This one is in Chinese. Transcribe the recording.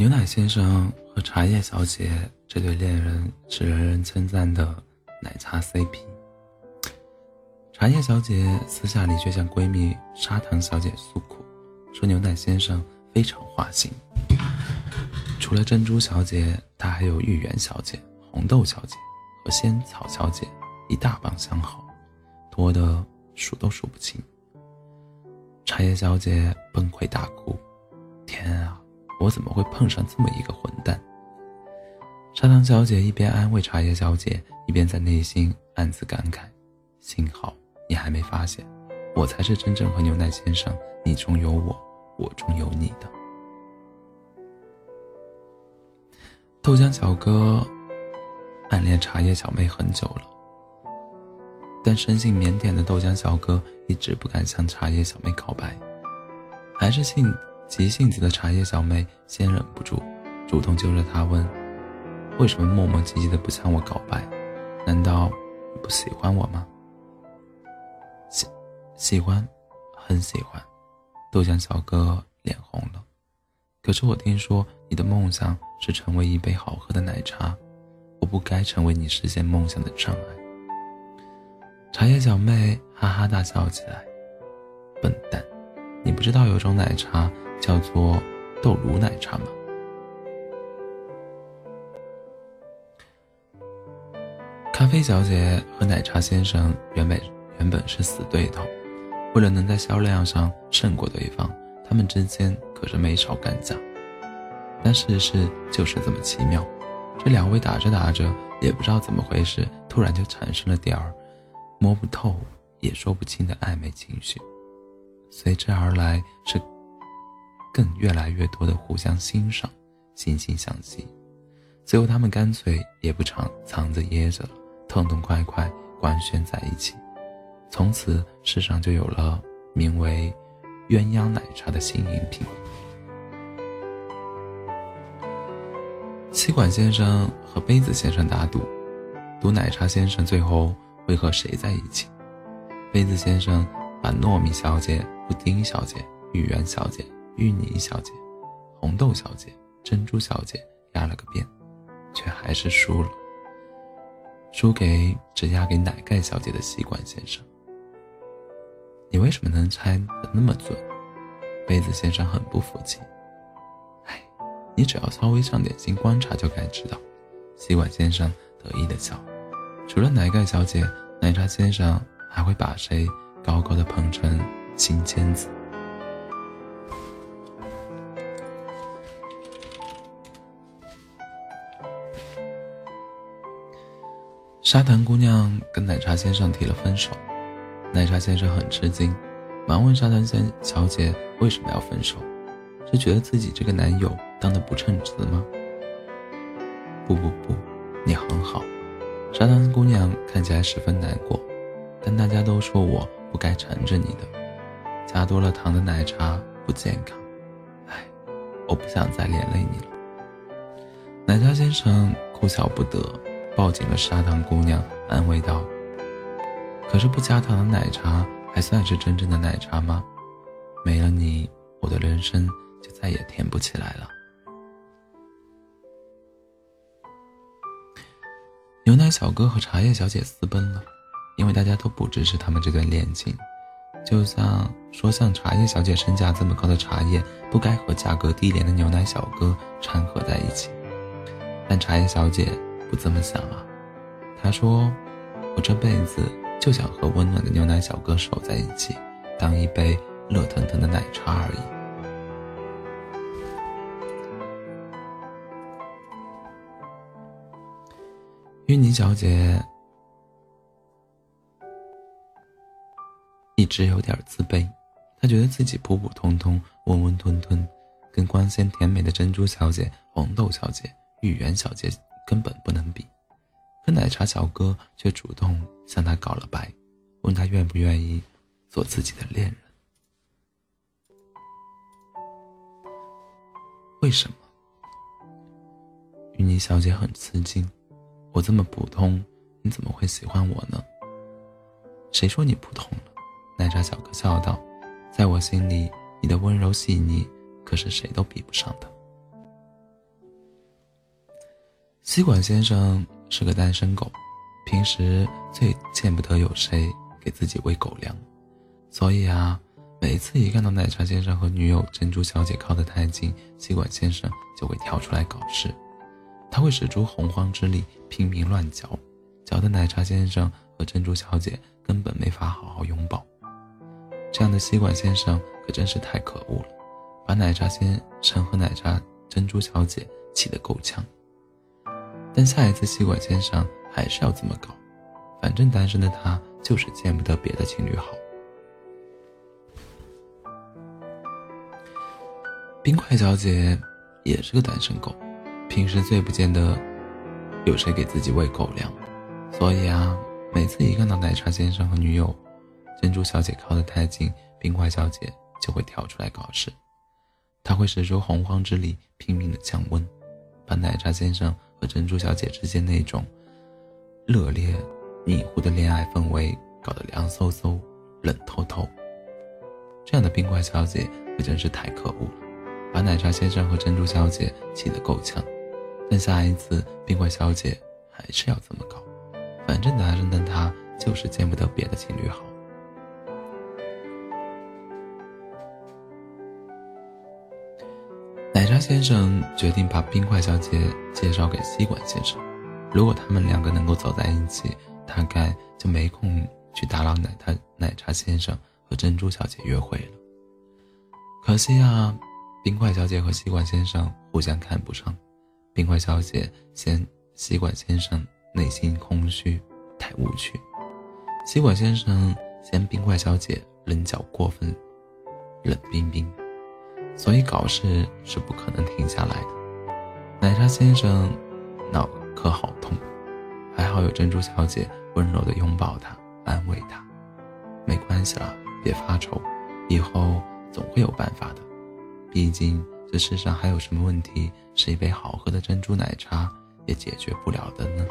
牛奶先生和茶叶小姐这对恋人是人人称赞的奶茶 CP。茶叶小姐私下里却向闺蜜砂糖小姐诉苦，说牛奶先生非常花心。除了珍珠小姐，她还有芋圆小姐、红豆小姐和仙草小姐一大帮相好，多的数都数不清。茶叶小姐崩溃大哭：“天啊！”我怎么会碰上这么一个混蛋？砂糖小姐一边安慰茶叶小姐，一边在内心暗自感慨：幸好你还没发现，我才是真正和牛奶先生你中有我，我中有你的。豆浆小哥暗恋茶叶小妹很久了，但生性腼腆的豆浆小哥一直不敢向茶叶小妹告白，还是信。急性子的茶叶小妹先忍不住，主动揪着他问：“为什么磨磨唧唧的不向我告白？难道你不喜欢我吗？”“喜，喜欢，很喜欢。”豆浆小哥脸红了。可是我听说你的梦想是成为一杯好喝的奶茶，我不该成为你实现梦想的障碍。茶叶小妹哈哈大笑起来：“笨蛋，你不知道有种奶茶。”叫做豆乳奶茶吗？咖啡小姐和奶茶先生原本原本是死对头，为了能在销量上胜过对方，他们之间可是没少干架。但世事就是这么奇妙，这两位打着打着也不知道怎么回事，突然就产生了点儿摸不透也说不清的暧昧情绪，随之而来是。更越来越多的互相欣赏，惺惺相惜，最后他们干脆也不藏藏着掖着了，痛痛快快官宣在一起，从此世上就有了名为鸳鸯奶茶的新饮品。吸管先生和杯子先生打赌，赌奶茶先生最后会和谁在一起。杯子先生把糯米小姐、布丁小姐、芋圆小姐。芋泥小姐、红豆小姐、珍珠小姐压了个遍，却还是输了，输给只压给奶盖小姐的吸管先生。你为什么能猜的那么准？杯子先生很不服气。哎，你只要稍微上点心观察就该知道。吸管先生得意的笑。除了奶盖小姐，奶茶先生还会把谁高高的捧成金签子？砂糖姑娘跟奶茶先生提了分手，奶茶先生很吃惊，忙问砂糖先小姐为什么要分手，是觉得自己这个男友当的不称职吗？不不不，你很好。沙糖姑娘看起来十分难过，但大家都说我不该缠着你的，加多了糖的奶茶不健康。唉，我不想再连累你了。奶茶先生哭笑不得。抱紧了砂糖姑娘，安慰道：“可是不加糖的奶茶还算是真正的奶茶吗？没了你，我的人生就再也甜不起来了。”牛奶小哥和茶叶小姐私奔了，因为大家都不支持他们这段恋情。就像说，像茶叶小姐身价这么高的茶叶，不该和价格低廉的牛奶小哥掺和在一起。但茶叶小姐。不这么想啊，他说：“我这辈子就想和温暖的牛奶小哥守在一起，当一杯热腾腾的奶茶而已。”芋泥小姐一直有点自卑，她觉得自己普普通通、温温吞吞，跟光鲜甜美的珍珠小姐、红豆小姐、芋圆小姐。根本不能比，可奶茶小哥却主动向他告了白，问他愿不愿意做自己的恋人。为什么？芋泥小姐很吃惊，我这么普通，你怎么会喜欢我呢？谁说你普通了？奶茶小哥笑道，在我心里，你的温柔细腻可是谁都比不上的。吸管先生是个单身狗，平时最见不得有谁给自己喂狗粮，所以啊，每次一看到奶茶先生和女友珍珠小姐靠得太近，吸管先生就会跳出来搞事。他会使出洪荒之力，拼命乱嚼，嚼的奶茶先生和珍珠小姐根本没法好好拥抱。这样的吸管先生可真是太可恶了，把奶茶先生和奶茶珍珠小姐气得够呛。但下一次吸管先生还是要这么搞，反正单身的他就是见不得别的情侣好。冰块小姐也是个单身狗，平时最不见得有谁给自己喂狗粮，所以啊，每次一看到奶茶先生和女友珍珠小姐靠得太近，冰块小姐就会跳出来搞事。她会使出洪荒之力，拼命的降温，把奶茶先生。和珍珠小姐之间那种热烈、迷糊的恋爱氛围，搞得凉飕飕、冷透透。这样的冰块小姐可真是太可恶了，把奶茶先生和珍珠小姐气得够呛。但下一次冰块小姐还是要这么搞，反正男人的他就是见不得别的情侣好。先生决定把冰块小姐介绍给吸管先生。如果他们两个能够走在一起，大概就没空去打扰奶茶奶茶先生和珍珠小姐约会了。可惜啊，冰块小姐和吸管先生互相看不上。冰块小姐嫌吸管先生内心空虚，太无趣；吸管先生嫌冰块小姐棱角过分冷冰冰。所以搞事是不可能停下来的。奶茶先生脑壳好痛，还好有珍珠小姐温柔的拥抱他，安慰他。没关系啦，别发愁，以后总会有办法的。毕竟这世上还有什么问题是一杯好喝的珍珠奶茶也解决不了的呢？